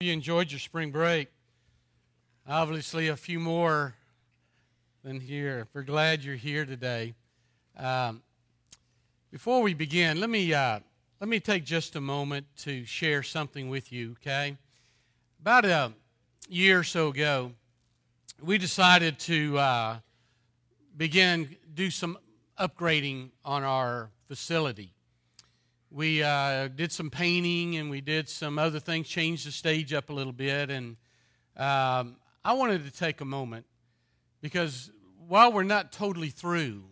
You enjoyed your spring break. Obviously, a few more than here. We're glad you're here today. Um, before we begin, let me uh, let me take just a moment to share something with you. Okay, about a year or so ago, we decided to uh, begin do some upgrading on our facility we uh, did some painting and we did some other things, changed the stage up a little bit. And um, I wanted to take a moment because while we're not totally through,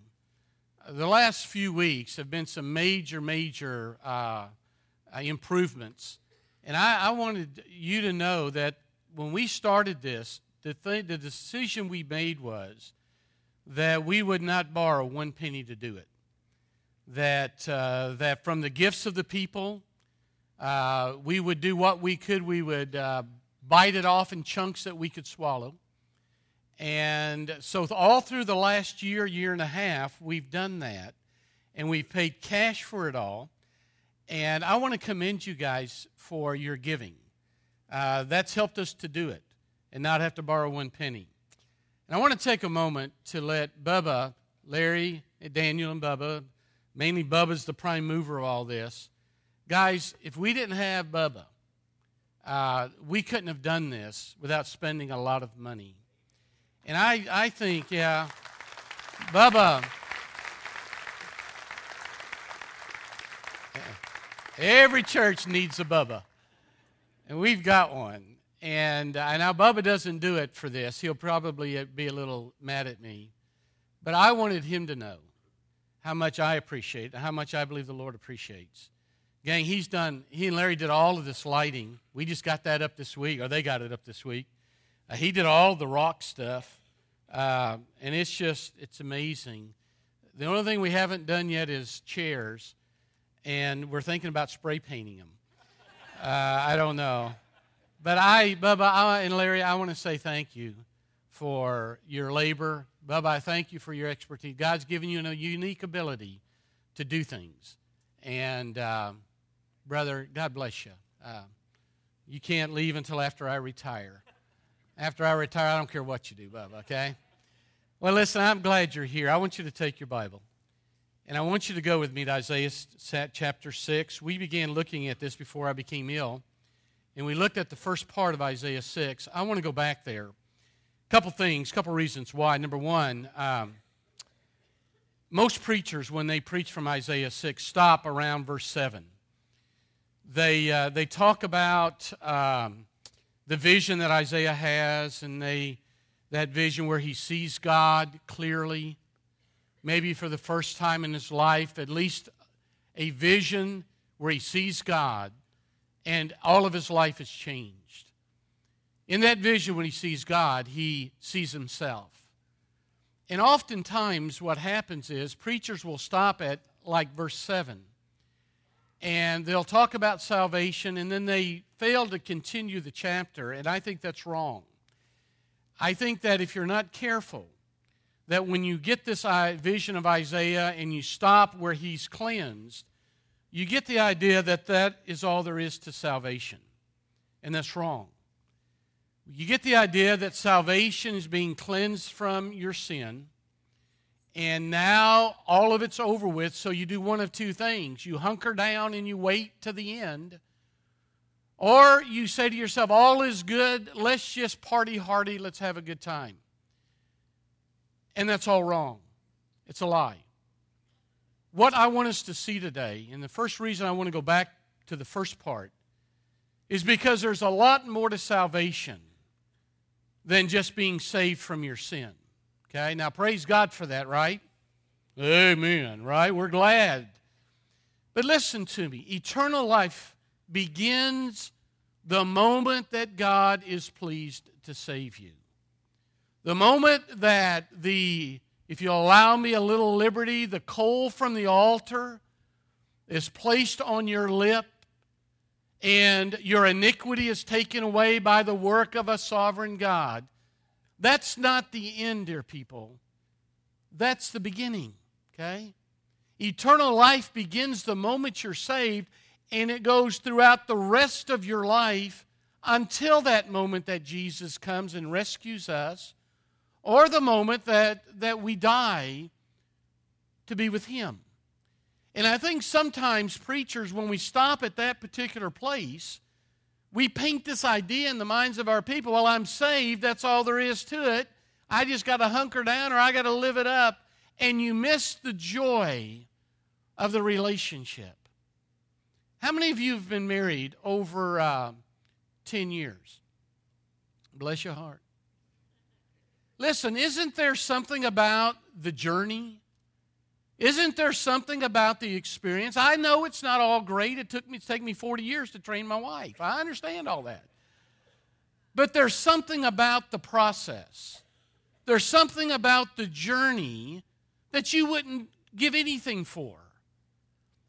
the last few weeks have been some major, major uh, improvements. And I, I, wanted you to know that when we started this, the, th- the decision we made was that we would not borrow one penny to do it that, uh, that from the gifts of the people, uh, we would do what we could. We would uh, bite it off in chunks that we could swallow. And so, all through the last year, year and a half, we've done that. And we've paid cash for it all. And I want to commend you guys for your giving. Uh, that's helped us to do it and not have to borrow one penny. And I want to take a moment to let Bubba, Larry, Daniel, and Bubba, Mainly, Bubba's the prime mover of all this. Guys, if we didn't have Bubba, uh, we couldn't have done this without spending a lot of money. And I, I think, yeah, Bubba. Every church needs a Bubba. And we've got one. And uh, now Bubba doesn't do it for this. He'll probably be a little mad at me. But I wanted him to know how much I appreciate, how much I believe the Lord appreciates. Gang, he's done, he and Larry did all of this lighting. We just got that up this week, or they got it up this week. Uh, he did all the rock stuff, uh, and it's just, it's amazing. The only thing we haven't done yet is chairs, and we're thinking about spray painting them. Uh, I don't know. But I, Bubba I, and Larry, I want to say thank you for your labor Bubba, I thank you for your expertise. God's given you a unique ability to do things. And, uh, brother, God bless you. Uh, you can't leave until after I retire. After I retire, I don't care what you do, Bubba, okay? Well, listen, I'm glad you're here. I want you to take your Bible. And I want you to go with me to Isaiah chapter 6. We began looking at this before I became ill. And we looked at the first part of Isaiah 6. I want to go back there couple things, couple reasons why. Number one, um, most preachers, when they preach from Isaiah 6, stop around verse 7. They, uh, they talk about um, the vision that Isaiah has, and they, that vision where he sees God clearly, maybe for the first time in his life, at least a vision where he sees God, and all of his life is changed. In that vision, when he sees God, he sees himself. And oftentimes, what happens is preachers will stop at like verse 7 and they'll talk about salvation and then they fail to continue the chapter, and I think that's wrong. I think that if you're not careful, that when you get this vision of Isaiah and you stop where he's cleansed, you get the idea that that is all there is to salvation. And that's wrong. You get the idea that salvation is being cleansed from your sin, and now all of it's over with, so you do one of two things. You hunker down and you wait to the end, or you say to yourself, All is good, let's just party hardy, let's have a good time. And that's all wrong. It's a lie. What I want us to see today, and the first reason I want to go back to the first part, is because there's a lot more to salvation than just being saved from your sin. Okay, now praise God for that, right? Amen, right? We're glad. But listen to me eternal life begins the moment that God is pleased to save you. The moment that the, if you allow me a little liberty, the coal from the altar is placed on your lip and your iniquity is taken away by the work of a sovereign God. That's not the end, dear people. That's the beginning, okay? Eternal life begins the moment you're saved, and it goes throughout the rest of your life until that moment that Jesus comes and rescues us, or the moment that, that we die to be with Him. And I think sometimes preachers, when we stop at that particular place, we paint this idea in the minds of our people well, I'm saved, that's all there is to it. I just got to hunker down or I got to live it up. And you miss the joy of the relationship. How many of you have been married over uh, 10 years? Bless your heart. Listen, isn't there something about the journey? Isn't there something about the experience? I know it's not all great. It took me, it's taken me 40 years to train my wife. I understand all that. But there's something about the process. There's something about the journey that you wouldn't give anything for.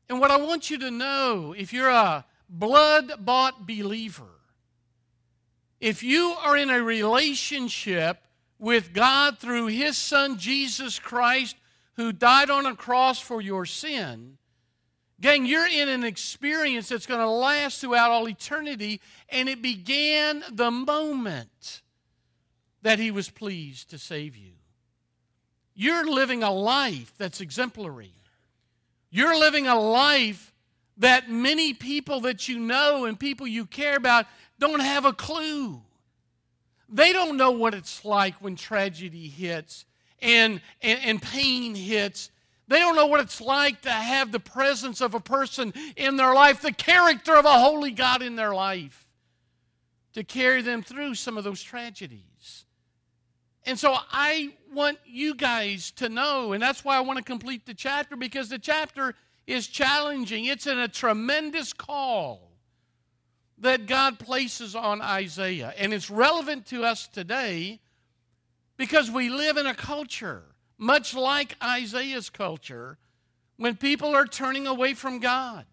And what I want you to know, if you're a blood bought believer, if you are in a relationship with God through His Son Jesus Christ, who died on a cross for your sin, gang, you're in an experience that's going to last throughout all eternity, and it began the moment that He was pleased to save you. You're living a life that's exemplary. You're living a life that many people that you know and people you care about don't have a clue. They don't know what it's like when tragedy hits and, and, and, pain hits. They don't know what it's like to have the presence of a person in their life, the character of a holy God in their life, to carry them through some of those tragedies. And so I want you guys to know, and that's why I want to complete the chapter because the chapter is challenging. It's in a tremendous call that God places on Isaiah. And it's relevant to us today because we live in a culture, much like Isaiah's culture, when people are turning away from God,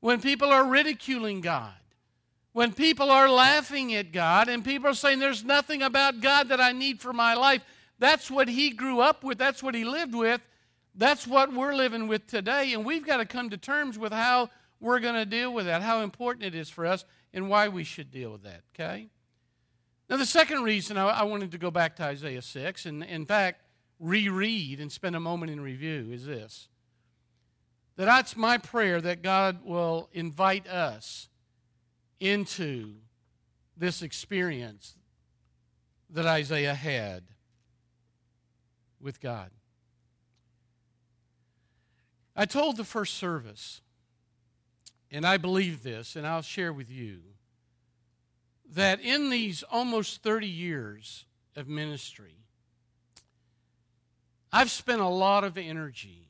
when people are ridiculing God, when people are laughing at God and people are saying, There's nothing about God that I need for my life, that's what he grew up with, that's what he lived with, that's what we're living with today. And we've got to come to terms with how we're going to deal with that, how important it is for us, and why we should deal with that, okay? Now, the second reason I, I wanted to go back to Isaiah 6, and in fact, reread and spend a moment in review, is this that that's my prayer that God will invite us into this experience that Isaiah had with God. I told the first service, and I believe this, and I'll share with you, that in these almost 30 years of ministry, I've spent a lot of energy.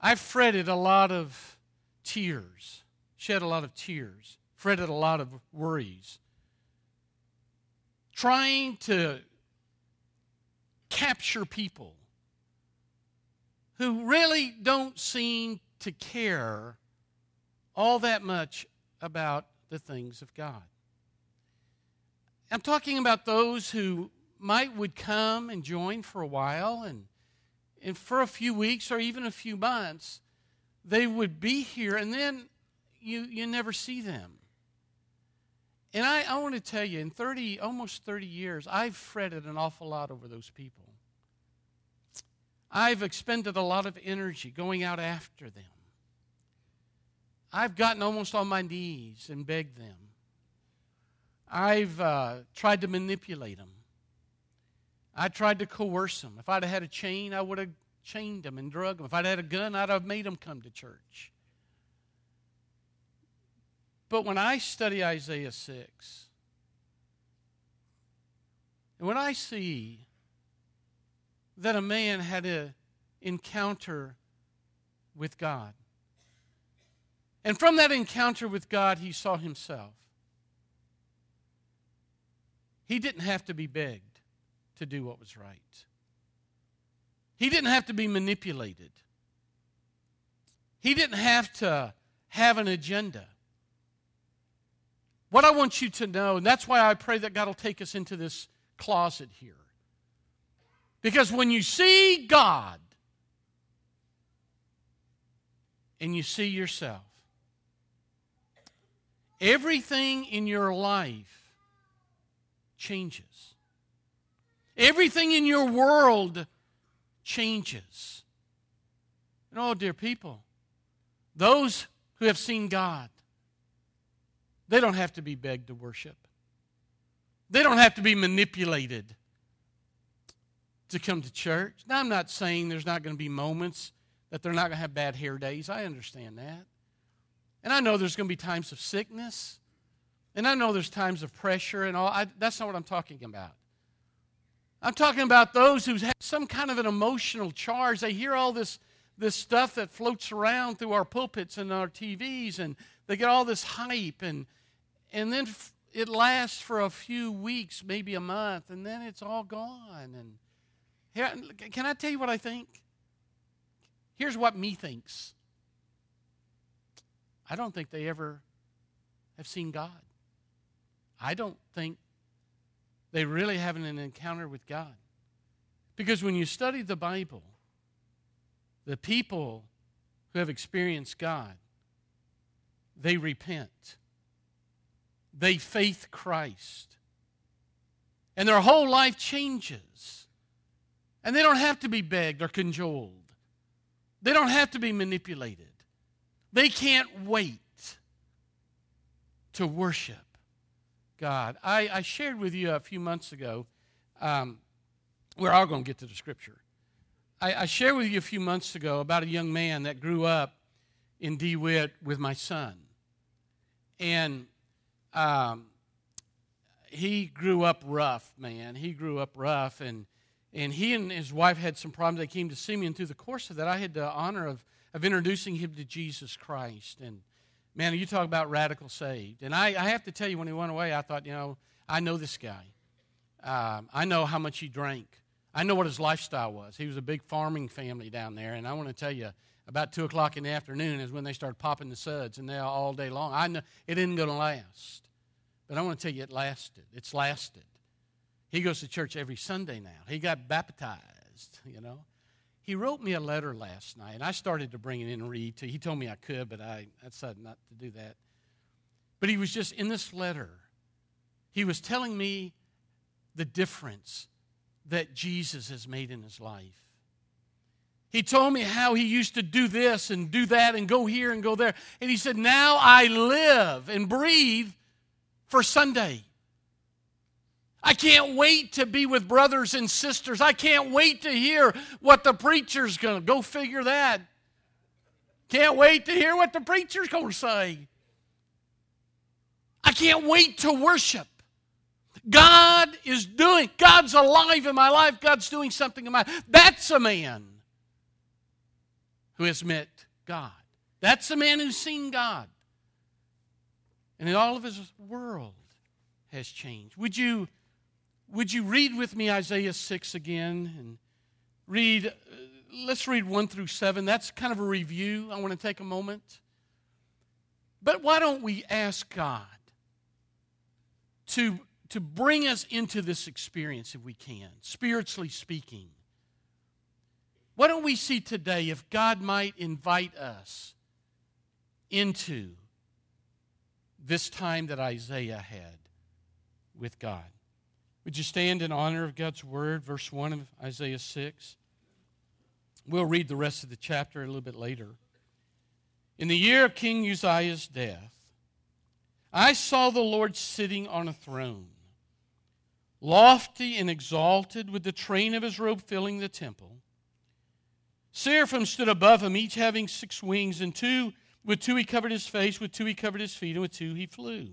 I've fretted a lot of tears shed a lot of tears, fretted a lot of worries, trying to capture people who really don't seem to care all that much about the things of God. I'm talking about those who might would come and join for a while and and for a few weeks or even a few months they would be here and then you, you never see them. And I, I want to tell you, in 30, almost 30 years, I've fretted an awful lot over those people. I've expended a lot of energy going out after them. I've gotten almost on my knees and begged them. I've uh, tried to manipulate them. I tried to coerce them. If I'd have had a chain, I would have chained them and drug them. If I'd had a gun, I'd have made them come to church. But when I study Isaiah 6, and when I see that a man had an encounter with God, and from that encounter with God, he saw himself. He didn't have to be begged to do what was right. He didn't have to be manipulated. He didn't have to have an agenda. What I want you to know, and that's why I pray that God will take us into this closet here. Because when you see God and you see yourself, everything in your life changes. Everything in your world changes. And oh, dear people, those who have seen God, they don't have to be begged to worship. They don't have to be manipulated to come to church. Now, I'm not saying there's not going to be moments that they're not going to have bad hair days. I understand that. And I know there's going to be times of sickness. And I know there's times of pressure and all. I, that's not what I'm talking about. I'm talking about those who have some kind of an emotional charge. They hear all this, this stuff that floats around through our pulpits and our TVs, and they get all this hype, and, and then it lasts for a few weeks, maybe a month, and then it's all gone. And here, can I tell you what I think? Here's what me thinks. I don't think they ever have seen God. I don't think they really have an encounter with God. Because when you study the Bible, the people who have experienced God, they repent. They faith Christ. And their whole life changes. And they don't have to be begged or cajoled. They don't have to be manipulated. They can't wait to worship God. I, I shared with you a few months ago, um, we're all going to get to the scripture. I, I, shared with you a few months ago about a young man that grew up in DeWitt with my son. And um, he grew up rough, man. He grew up rough, and, and he and his wife had some problems. They came to see me, and through the course of that, I had the honor of, of introducing him to Jesus Christ. And Man, you talk about radical saved. And I, I have to tell you, when he went away, I thought, you know, I know this guy. Um, I know how much he drank. I know what his lifestyle was. He was a big farming family down there. And I want to tell you, about 2 o'clock in the afternoon is when they started popping the suds, and they're all day long. I know it isn't going to last. But I want to tell you, it lasted. It's lasted. He goes to church every Sunday now. He got baptized, you know. He wrote me a letter last night, and I started to bring it in and read. To, he told me I could, but I, I decided not to do that. But he was just in this letter, he was telling me the difference that Jesus has made in his life. He told me how he used to do this and do that and go here and go there. And he said, Now I live and breathe for Sunday. I can't wait to be with brothers and sisters. I can't wait to hear what the preacher's going to go figure that. Can't wait to hear what the preacher's going to say. I can't wait to worship. God is doing, God's alive in my life. God's doing something in my life. That's a man who has met God. That's a man who's seen God. And in all of his world has changed. Would you would you read with me Isaiah 6 again and read, uh, let's read 1 through 7. That's kind of a review. I want to take a moment. But why don't we ask God to, to bring us into this experience if we can, spiritually speaking? Why don't we see today if God might invite us into this time that Isaiah had with God? Would you stand in honor of God's word, verse 1 of Isaiah 6? We'll read the rest of the chapter a little bit later. In the year of King Uzziah's death, I saw the Lord sitting on a throne, lofty and exalted, with the train of his robe filling the temple. Seraphim stood above him, each having six wings, and two with two he covered his face, with two he covered his feet, and with two he flew.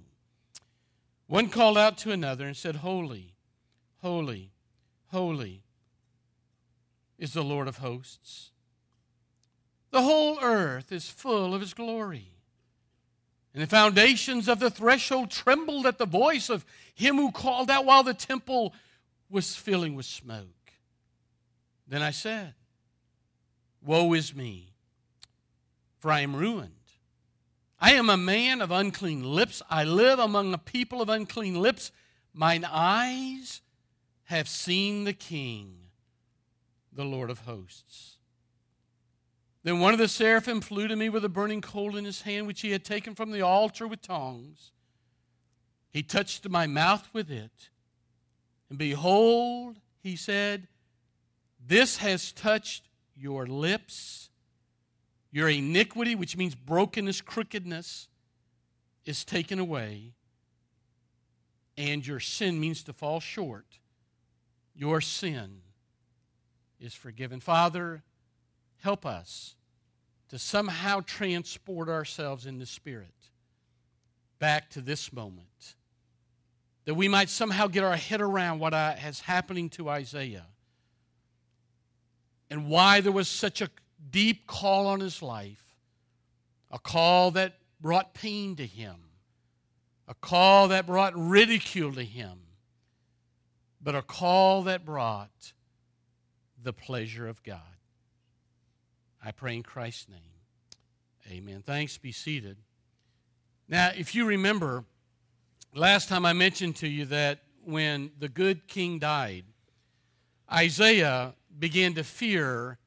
One called out to another and said, Holy, Holy, holy is the Lord of hosts. The whole earth is full of his glory. And the foundations of the threshold trembled at the voice of him who called out while the temple was filling with smoke. Then I said, Woe is me, for I am ruined. I am a man of unclean lips. I live among a people of unclean lips. Mine eyes have seen the King, the Lord of hosts. Then one of the seraphim flew to me with a burning coal in his hand, which he had taken from the altar with tongs. He touched my mouth with it. And behold, he said, This has touched your lips. Your iniquity, which means brokenness, crookedness, is taken away. And your sin means to fall short. Your sin is forgiven. Father, help us to somehow transport ourselves in the Spirit back to this moment. That we might somehow get our head around what is happening to Isaiah and why there was such a deep call on his life, a call that brought pain to him, a call that brought ridicule to him, but a call that brought the pleasure of God. I pray in Christ's name. Amen. Thanks. Be seated. Now, if you remember, last time I mentioned to you that when the good king died, Isaiah began to fear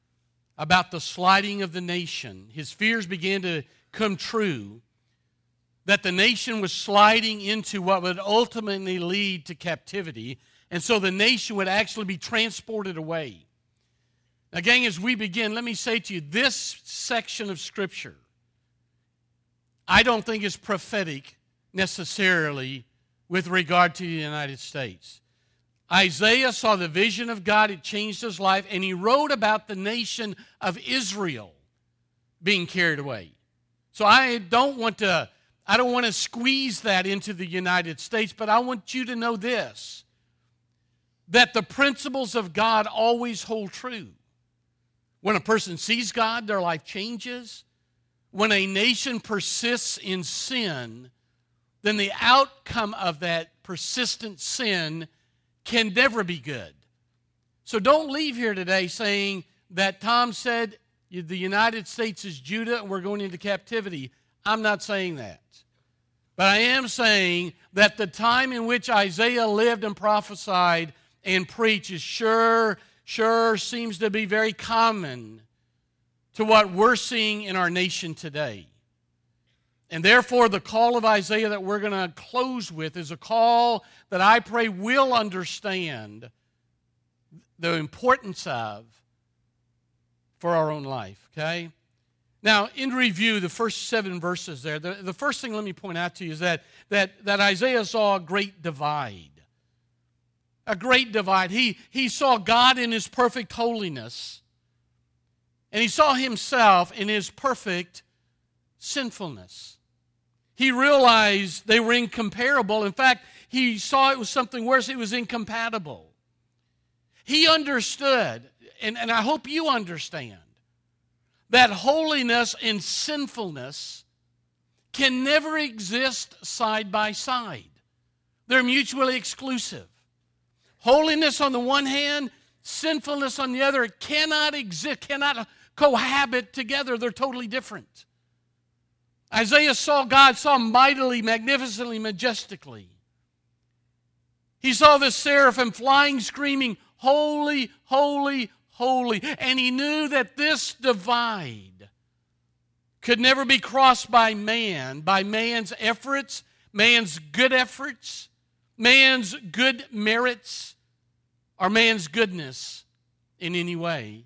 about the sliding of the nation. His fears began to come true that the nation was sliding into what would ultimately lead to captivity, and so the nation would actually be transported away. Now, gang, as we begin, let me say to you this section of Scripture, I don't think is prophetic necessarily with regard to the United States. Isaiah saw the vision of God, it changed his life, and he wrote about the nation of Israel being carried away. So I don't want to I don't want to squeeze that into the United States, but I want you to know this that the principles of God always hold true. When a person sees God, their life changes. When a nation persists in sin, then the outcome of that persistent sin can never be good. So don't leave here today saying that Tom said the United States is Judah and we're going into captivity. I'm not saying that. But I am saying that the time in which Isaiah lived and prophesied and preached is sure sure seems to be very common to what we're seeing in our nation today. And therefore, the call of Isaiah that we're going to close with is a call that I pray will understand the importance of for our own life, okay? Now, in review, the first seven verses there, the, the first thing let me point out to you is that, that, that Isaiah saw a great divide a great divide. He, he saw God in his perfect holiness, and he saw himself in his perfect sinfulness. He realized they were incomparable. In fact, he saw it was something worse, it was incompatible. He understood, and, and I hope you understand, that holiness and sinfulness can never exist side by side. They're mutually exclusive. Holiness on the one hand, sinfulness on the other cannot exist, cannot cohabit together. They're totally different. Isaiah saw God, saw mightily, magnificently, majestically. He saw the seraphim flying, screaming, Holy, holy, holy. And he knew that this divide could never be crossed by man, by man's efforts, man's good efforts, man's good merits or man's goodness in any way.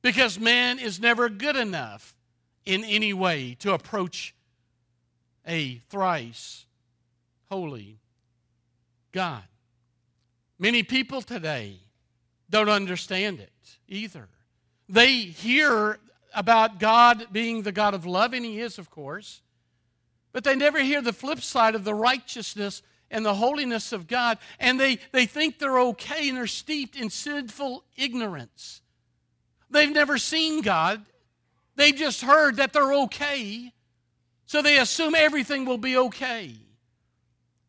Because man is never good enough in any way to approach a thrice holy God. Many people today don't understand it either. They hear about God being the God of love, and He is, of course, but they never hear the flip side of the righteousness and the holiness of God, and they, they think they're okay and they're steeped in sinful ignorance. They've never seen God, they've just heard that they're okay, so they assume everything will be okay.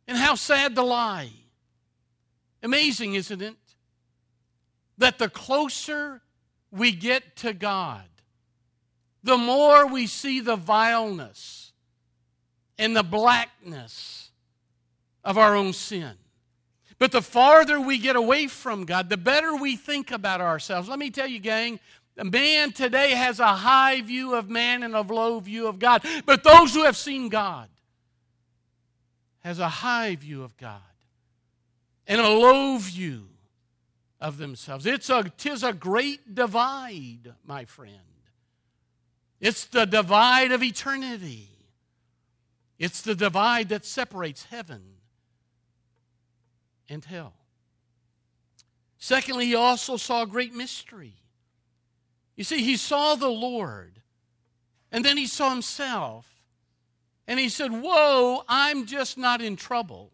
And how sad the lie. Amazing, isn't it? That the closer we get to God, the more we see the vileness and the blackness of our own sin. But the farther we get away from God, the better we think about ourselves. Let me tell you, gang, man today has a high view of man and a low view of God. But those who have seen God has a high view of God and a low view of themselves. It's a, tis a great divide, my friend. It's the divide of eternity. It's the divide that separates heaven and hell. Secondly, he also saw great mystery. You see, he saw the Lord, and then he saw himself, and he said, Whoa, I'm just not in trouble.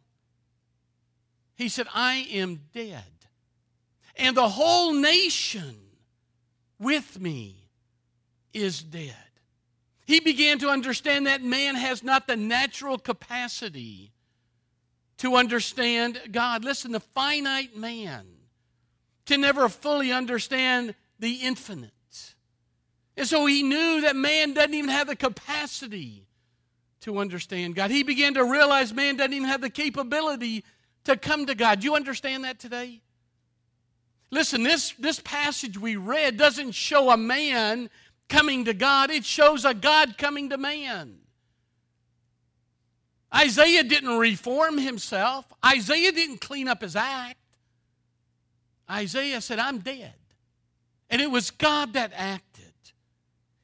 He said, I am dead. And the whole nation with me is dead. He began to understand that man has not the natural capacity to understand God. Listen, the finite man can never fully understand the infinite. And so he knew that man doesn't even have the capacity to understand God. He began to realize man doesn't even have the capability to come to God. Do you understand that today? Listen, this, this passage we read doesn't show a man coming to God, it shows a God coming to man. Isaiah didn't reform himself, Isaiah didn't clean up his act. Isaiah said, I'm dead. And it was God that acted.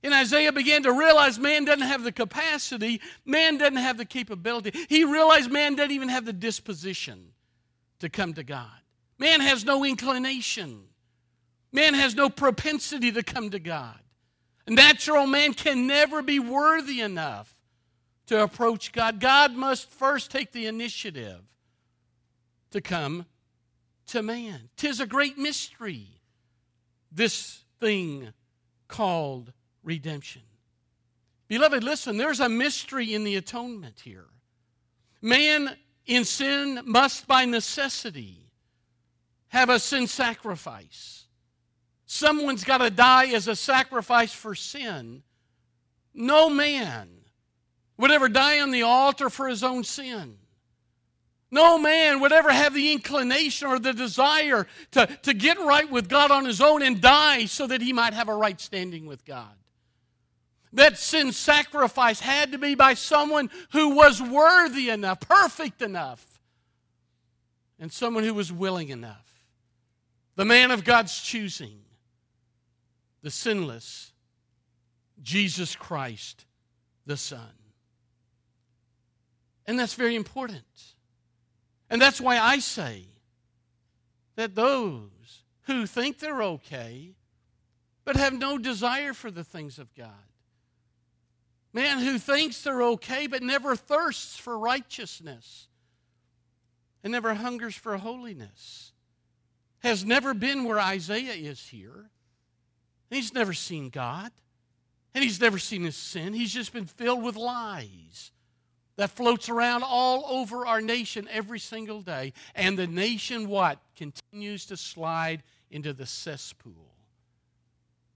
And Isaiah began to realize man doesn't have the capacity, man doesn't have the capability. He realized man doesn't even have the disposition to come to God. Man has no inclination, man has no propensity to come to God. Natural man can never be worthy enough to approach God. God must first take the initiative to come to man. Tis a great mystery, this thing called redemption. Beloved, listen, there's a mystery in the atonement here. Man in sin must by necessity have a sin sacrifice. Someone's got to die as a sacrifice for sin. No man would ever die on the altar for his own sin. No man would ever have the inclination or the desire to, to get right with God on his own and die so that he might have a right standing with God. That sin sacrifice had to be by someone who was worthy enough, perfect enough, and someone who was willing enough. The man of God's choosing, the sinless Jesus Christ, the Son. And that's very important. And that's why I say that those who think they're okay but have no desire for the things of God, man who thinks they're okay but never thirsts for righteousness and never hungers for holiness, has never been where Isaiah is here. He's never seen God. And he's never seen his sin. He's just been filled with lies that floats around all over our nation every single day. And the nation, what? Continues to slide into the cesspool.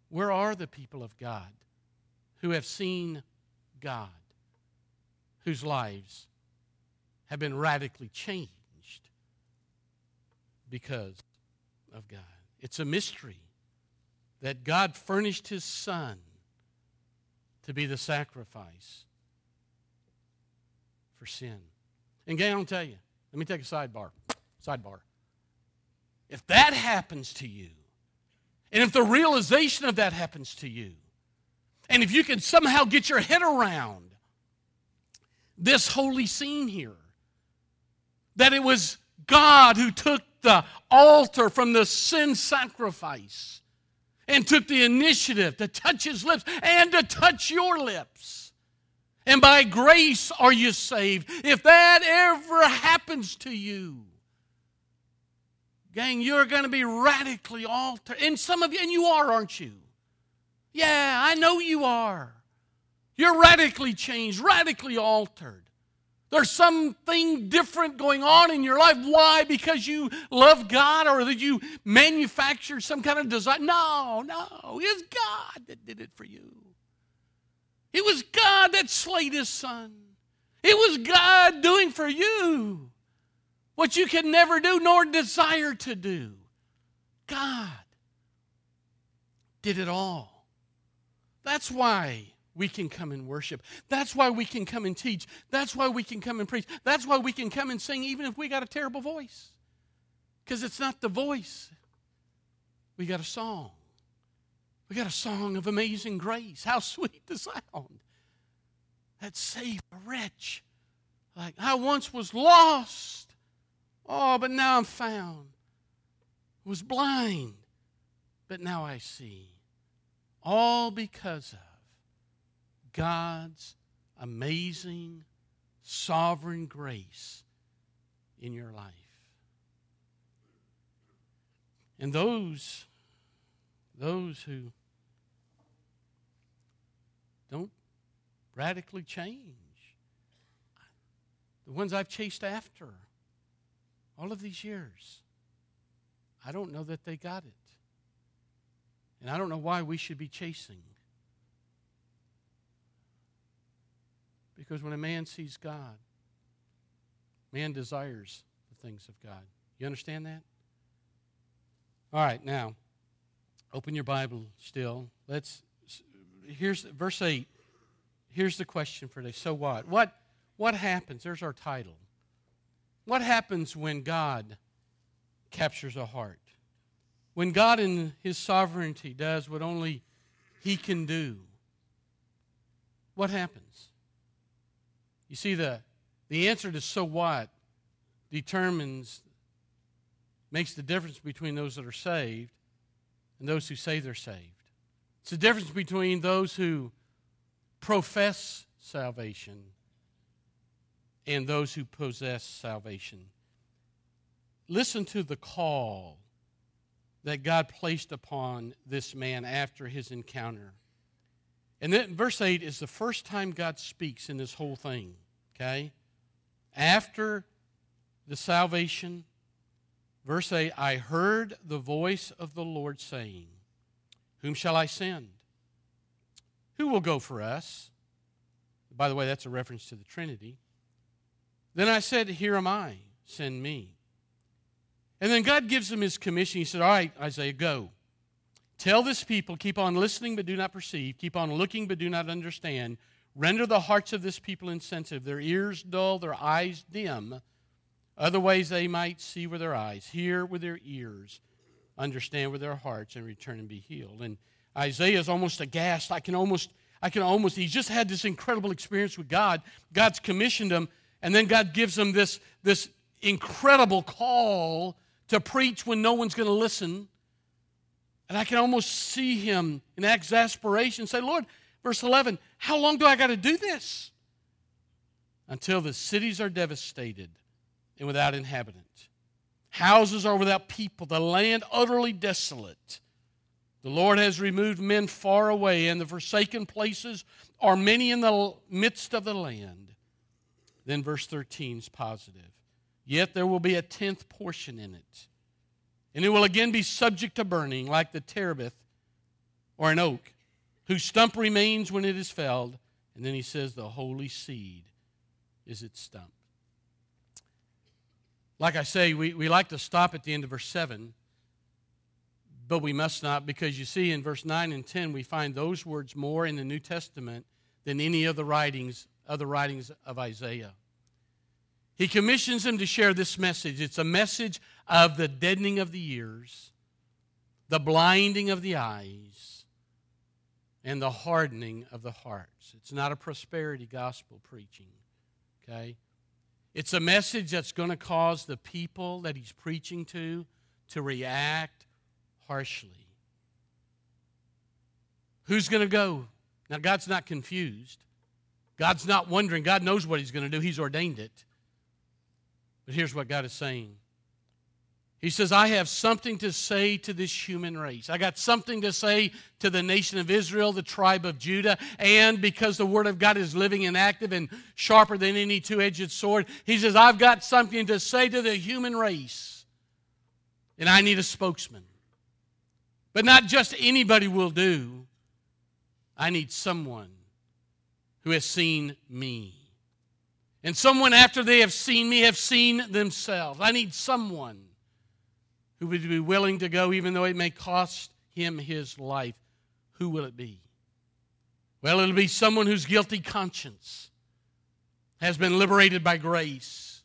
Where are the people of God who have seen God, whose lives have been radically changed because of God? It's a mystery that God furnished His Son to be the sacrifice for sin. And gang, I'll tell you, let me take a sidebar. Sidebar. If that happens to you, and if the realization of that happens to you, and if you can somehow get your head around this holy scene here, that it was God who took the altar from the sin sacrifice and took the initiative to touch his lips and to touch your lips and by grace are you saved. If that ever happens to you, gang, you're going to be radically altered. And some of you, and you are, aren't you? Yeah, I know you are. You're radically changed, radically altered. There's something different going on in your life. Why? Because you love God or that you manufactured some kind of desire? No, no. It's God that did it for you. It was God that slayed his son. It was God doing for you what you could never do nor desire to do. God did it all. That's why we can come and worship. That's why we can come and teach. That's why we can come and preach. That's why we can come and sing even if we got a terrible voice. Because it's not the voice, we got a song. We got a song of amazing grace. How sweet the sound that saved a wretch. Like I once was lost. Oh, but now I'm found. Was blind, but now I see. All because of God's amazing, sovereign grace in your life. And those, those who don't radically change, the ones I've chased after all of these years, I don't know that they got it. And I don't know why we should be chasing. Because when a man sees God, man desires the things of God. You understand that? All right, now, open your Bible still. Let's, here's verse 8. Here's the question for today. So what? What, what happens? There's our title. What happens when God captures a heart? When God, in His sovereignty, does what only He can do, what happens? You see, the, the answer to so what determines, makes the difference between those that are saved and those who say they're saved. It's the difference between those who profess salvation and those who possess salvation. Listen to the call that God placed upon this man after his encounter. And then verse 8 is the first time God speaks in this whole thing, okay? After the salvation, verse 8 I heard the voice of the Lord saying, Whom shall I send? Who will go for us? By the way, that's a reference to the Trinity. Then I said, Here am I, send me. And then God gives him his commission. He said, All right, Isaiah, go. Tell this people, keep on listening but do not perceive, keep on looking but do not understand. Render the hearts of this people insensitive, their ears dull, their eyes dim. Other ways they might see with their eyes, hear with their ears, understand with their hearts, and return and be healed. And Isaiah is almost aghast. I can almost, I can almost, he's just had this incredible experience with God. God's commissioned him, and then God gives him this, this incredible call to preach when no one's going to listen. And I can almost see him in exasperation say, Lord, verse 11, how long do I got to do this? Until the cities are devastated and without inhabitant. Houses are without people, the land utterly desolate. The Lord has removed men far away, and the forsaken places are many in the midst of the land. Then verse 13 is positive. Yet there will be a tenth portion in it and it will again be subject to burning, like the terebinth or an oak, whose stump remains when it is felled. And then he says, The holy seed is its stump. Like I say, we, we like to stop at the end of verse 7, but we must not because you see in verse 9 and 10 we find those words more in the New Testament than any of the writings, other writings of Isaiah. He commissions him to share this message. It's a message of the deadening of the ears, the blinding of the eyes, and the hardening of the hearts. It's not a prosperity gospel preaching, okay? It's a message that's going to cause the people that he's preaching to to react harshly. Who's going to go? Now, God's not confused. God's not wondering. God knows what he's going to do, he's ordained it. But here's what God is saying He says, I have something to say to this human race. I got something to say to the nation of Israel, the tribe of Judah, and because the Word of God is living and active and sharper than any two edged sword, He says, I've got something to say to the human race, and I need a spokesman. But not just anybody will do. I need someone who has seen me. And someone, after they have seen me, have seen themselves. I need someone who would be willing to go, even though it may cost him his life. Who will it be? Well, it'll be someone whose guilty conscience has been liberated by grace.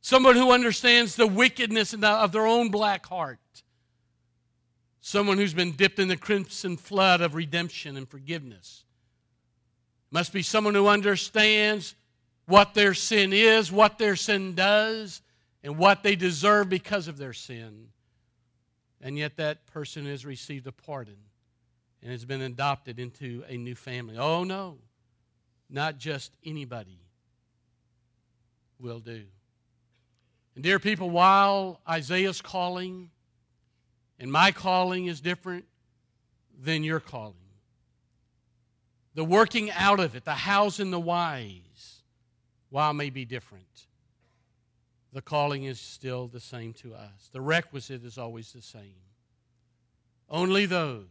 Someone who understands the wickedness of their own black heart. Someone who's been dipped in the crimson flood of redemption and forgiveness. Must be someone who understands what their sin is, what their sin does, and what they deserve because of their sin. And yet that person has received a pardon and has been adopted into a new family. Oh, no, not just anybody will do. And, dear people, while Isaiah's calling and my calling is different than your calling, the working out of it, the hows and the whys, while may be different, the calling is still the same to us. The requisite is always the same. Only those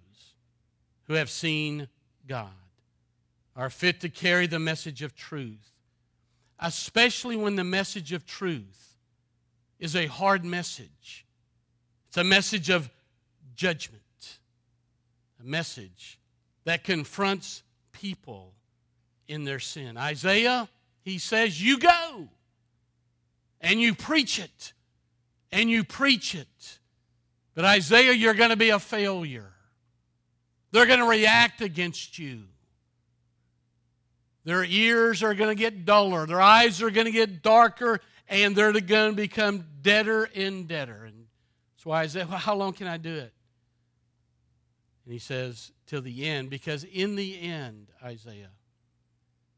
who have seen God are fit to carry the message of truth, especially when the message of truth is a hard message. It's a message of judgment, a message that confronts people in their sin. Isaiah, he says, You go and you preach it and you preach it. But Isaiah, you're going to be a failure. They're going to react against you. Their ears are going to get duller, their eyes are going to get darker, and they're going to become deader and deader. And so why I said, well, How long can I do it? And he says, Till the end, because in the end, Isaiah,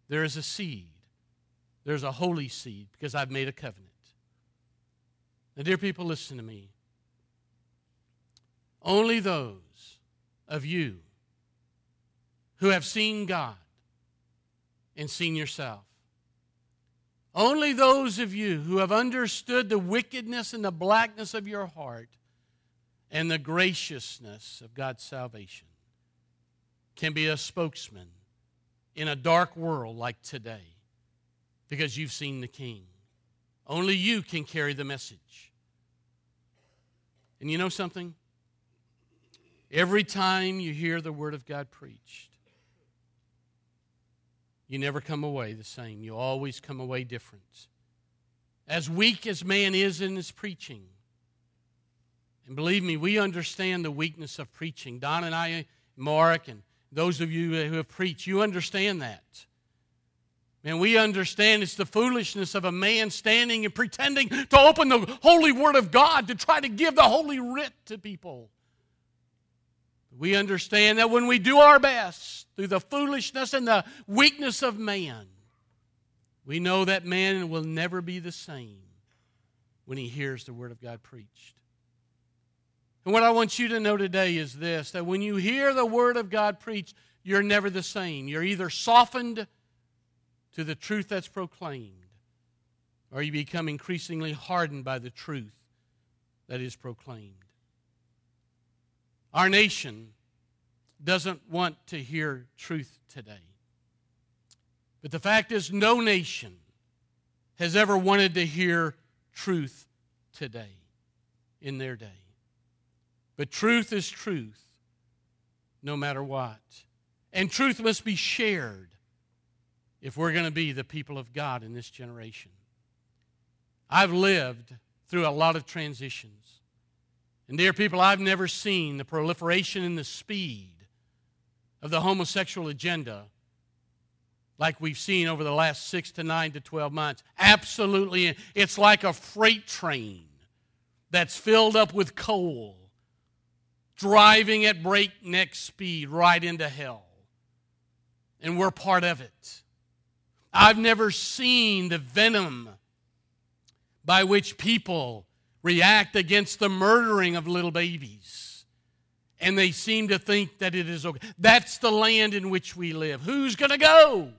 there is a seed. There's a holy seed because I've made a covenant. Now, dear people, listen to me. Only those of you who have seen God and seen yourself. Only those of you who have understood the wickedness and the blackness of your heart and the graciousness of God's salvation can be a spokesman in a dark world like today because you've seen the King. Only you can carry the message. And you know something? Every time you hear the Word of God preached, you never come away the same. You always come away different. As weak as man is in his preaching, and believe me, we understand the weakness of preaching. Don and I, Mark, and those of you who have preached, you understand that. And we understand it's the foolishness of a man standing and pretending to open the holy word of God to try to give the holy writ to people. We understand that when we do our best through the foolishness and the weakness of man, we know that man will never be the same when he hears the word of God preached. And what I want you to know today is this that when you hear the word of God preached, you're never the same. You're either softened to the truth that's proclaimed, or you become increasingly hardened by the truth that is proclaimed. Our nation doesn't want to hear truth today. But the fact is, no nation has ever wanted to hear truth today in their day. But truth is truth, no matter what. And truth must be shared if we're going to be the people of God in this generation. I've lived through a lot of transitions. And, dear people, I've never seen the proliferation and the speed of the homosexual agenda like we've seen over the last six to nine to 12 months. Absolutely. It's like a freight train that's filled up with coal, driving at breakneck speed right into hell. And we're part of it. I've never seen the venom by which people react against the murdering of little babies. And they seem to think that it is okay. That's the land in which we live. Who's going to go?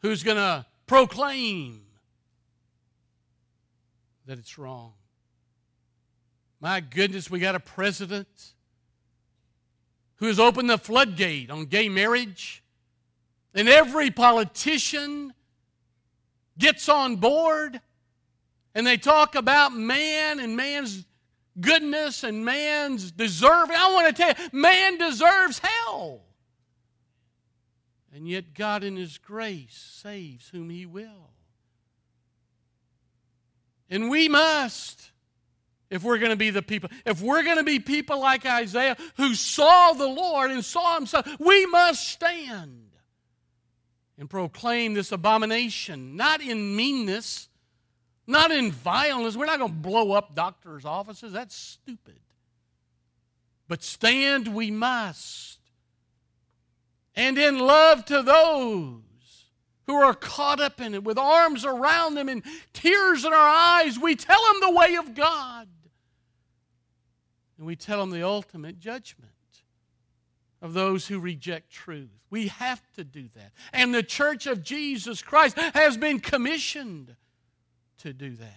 Who's going to proclaim that it's wrong? My goodness, we got a president who has opened the floodgate on gay marriage and every politician gets on board and they talk about man and man's goodness and man's deserving. I want to tell you, man deserves hell. And yet, God, in His grace, saves whom He will. And we must, if we're going to be the people, if we're going to be people like Isaiah who saw the Lord and saw Himself, we must stand and proclaim this abomination, not in meanness, not in violence. We're not going to blow up doctors' offices. That's stupid. But stand we must. And in love to those who are caught up in it, with arms around them and tears in our eyes, we tell them the way of God. And we tell them the ultimate judgment of those who reject truth. We have to do that. And the church of Jesus Christ has been commissioned to do that.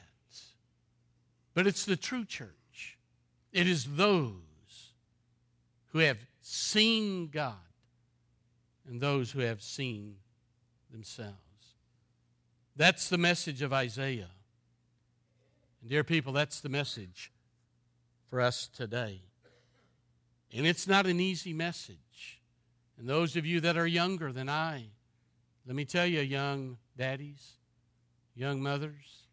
But it's the true church, it is those who have seen God and those who have seen themselves. That's the message of Isaiah. And, dear people, that's the message for us today. And it's not an easy message. And those of you that are younger than I, let me tell you, young daddies, young mothers,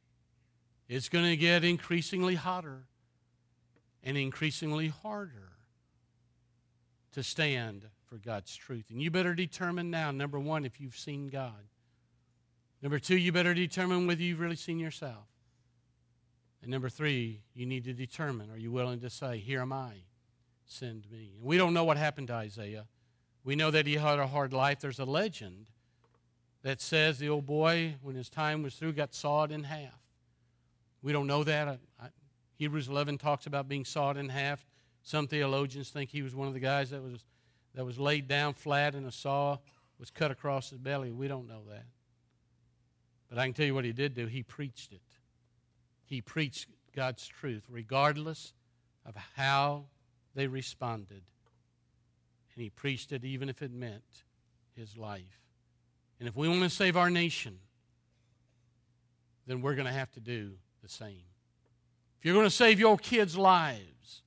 it's going to get increasingly hotter and increasingly harder to stand for God's truth. And you better determine now, number one, if you've seen God. Number two, you better determine whether you've really seen yourself. And number three, you need to determine are you willing to say, Here am I, send me? We don't know what happened to Isaiah. We know that he had a hard life. There's a legend that says the old boy, when his time was through, got sawed in half. We don't know that. I, I, Hebrews 11 talks about being sawed in half. Some theologians think he was one of the guys that was that was laid down flat and a saw was cut across his belly. We don't know that. But I can tell you what he did do. He preached it. He preached God's truth, regardless of how they responded. And he preached it even if it meant his life. And if we want to save our nation, then we're going to have to do the same. If you're going to save your kids' lives,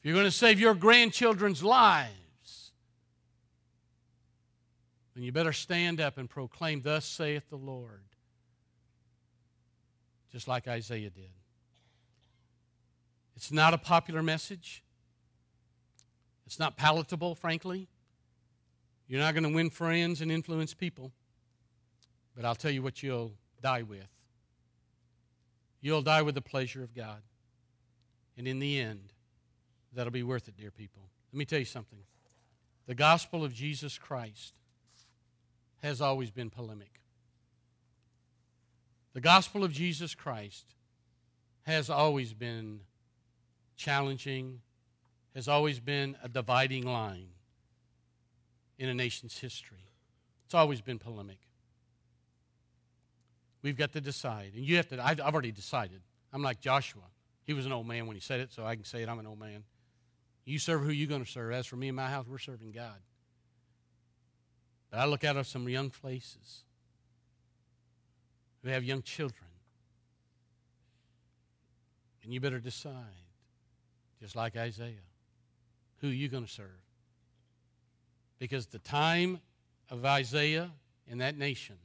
if you're going to save your grandchildren's lives, then you better stand up and proclaim, Thus saith the Lord, just like Isaiah did. It's not a popular message. It's not palatable, frankly. You're not going to win friends and influence people. But I'll tell you what you'll die with. You'll die with the pleasure of God. And in the end, that'll be worth it, dear people. Let me tell you something. The gospel of Jesus Christ has always been polemic. The gospel of Jesus Christ has always been challenging, has always been a dividing line in a nation's history. It's always been polemic. We've got to decide. And you have to, I've, already decided. I'm like Joshua. He was an old man when he said it, so I can say it. I'm an old man. You serve who you're going to serve. As for me and my house, we're serving God. But I look out of some young faces who have young children. And you better decide, just like Isaiah, who are you're going to serve. Because the time of Isaiah and that nation,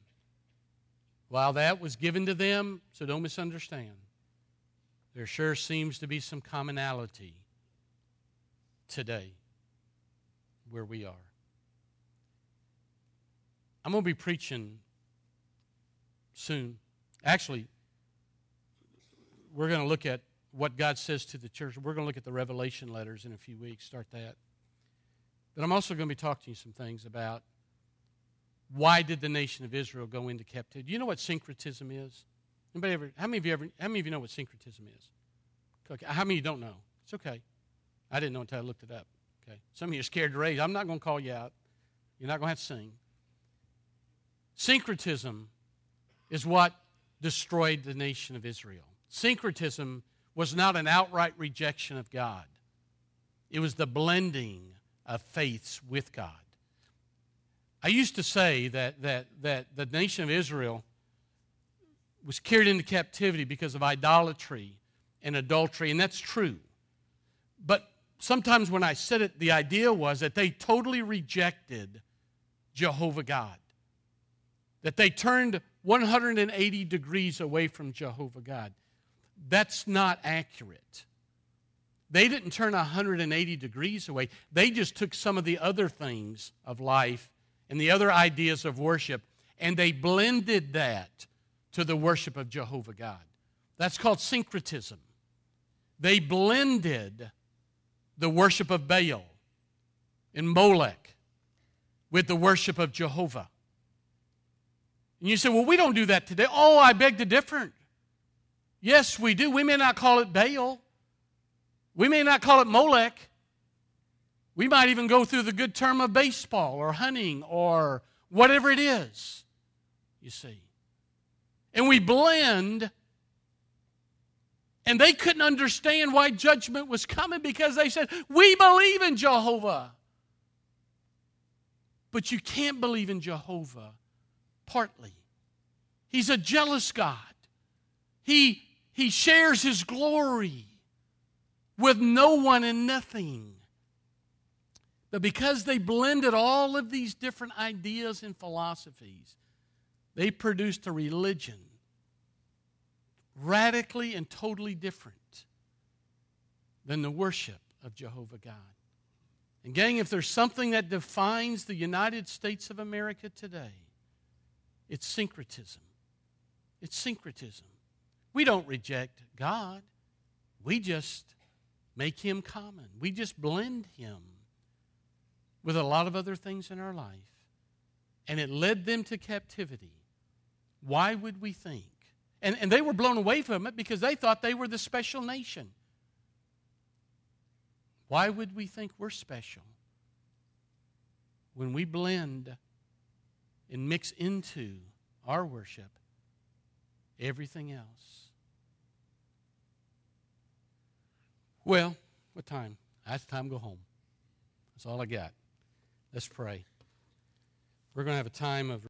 while that was given to them, so don't misunderstand, there sure seems to be some commonality today where we are. I'm going to be preaching soon. Actually, we're going to look at what God says to the church. We're going to look at the Revelation letters in a few weeks, start that. But I'm also going to be talking to you some things about why did the nation of Israel go into captivity? Do you know what syncretism is? Anybody ever? How many of you ever? How many of you know what syncretism is? Okay. How many of you don't know? It's okay. I didn't know until I looked it up. Okay. Some of you are scared to raise. I'm not going to call you out. You're not going to have to sing. Syncretism is what destroyed the nation of Israel. Syncretism was not an outright rejection of God, it was the blending of faiths with God. I used to say that, that, that the nation of Israel was carried into captivity because of idolatry and adultery, and that's true. But sometimes when I said it, the idea was that they totally rejected Jehovah God. That they turned 180 degrees away from Jehovah God. That's not accurate. They didn't turn 180 degrees away. They just took some of the other things of life and the other ideas of worship and they blended that to the worship of Jehovah God. That's called syncretism. They blended the worship of Baal and Molech with the worship of Jehovah. And you say, well, we don't do that today. Oh, I beg to differ. Yes, we do. We may not call it Baal, we may not call it Molech. We might even go through the good term of baseball or hunting or whatever it is, you see. And we blend, and they couldn't understand why judgment was coming because they said, We believe in Jehovah. But you can't believe in Jehovah partly. He's a jealous God. He, he shares his glory with no one and nothing. But because they blended all of these different ideas and philosophies, they produced a religion radically and totally different than the worship of Jehovah God. And, gang, if there's something that defines the United States of America today, it's syncretism. It's syncretism. We don't reject God, we just make Him common. We just blend Him with a lot of other things in our life. And it led them to captivity. Why would we think? And, and they were blown away from it because they thought they were the special nation. Why would we think we're special when we blend and mix into our worship everything else? Well, what time? Ah, That's time to go home. That's all I got. Let's pray. We're going to have a time of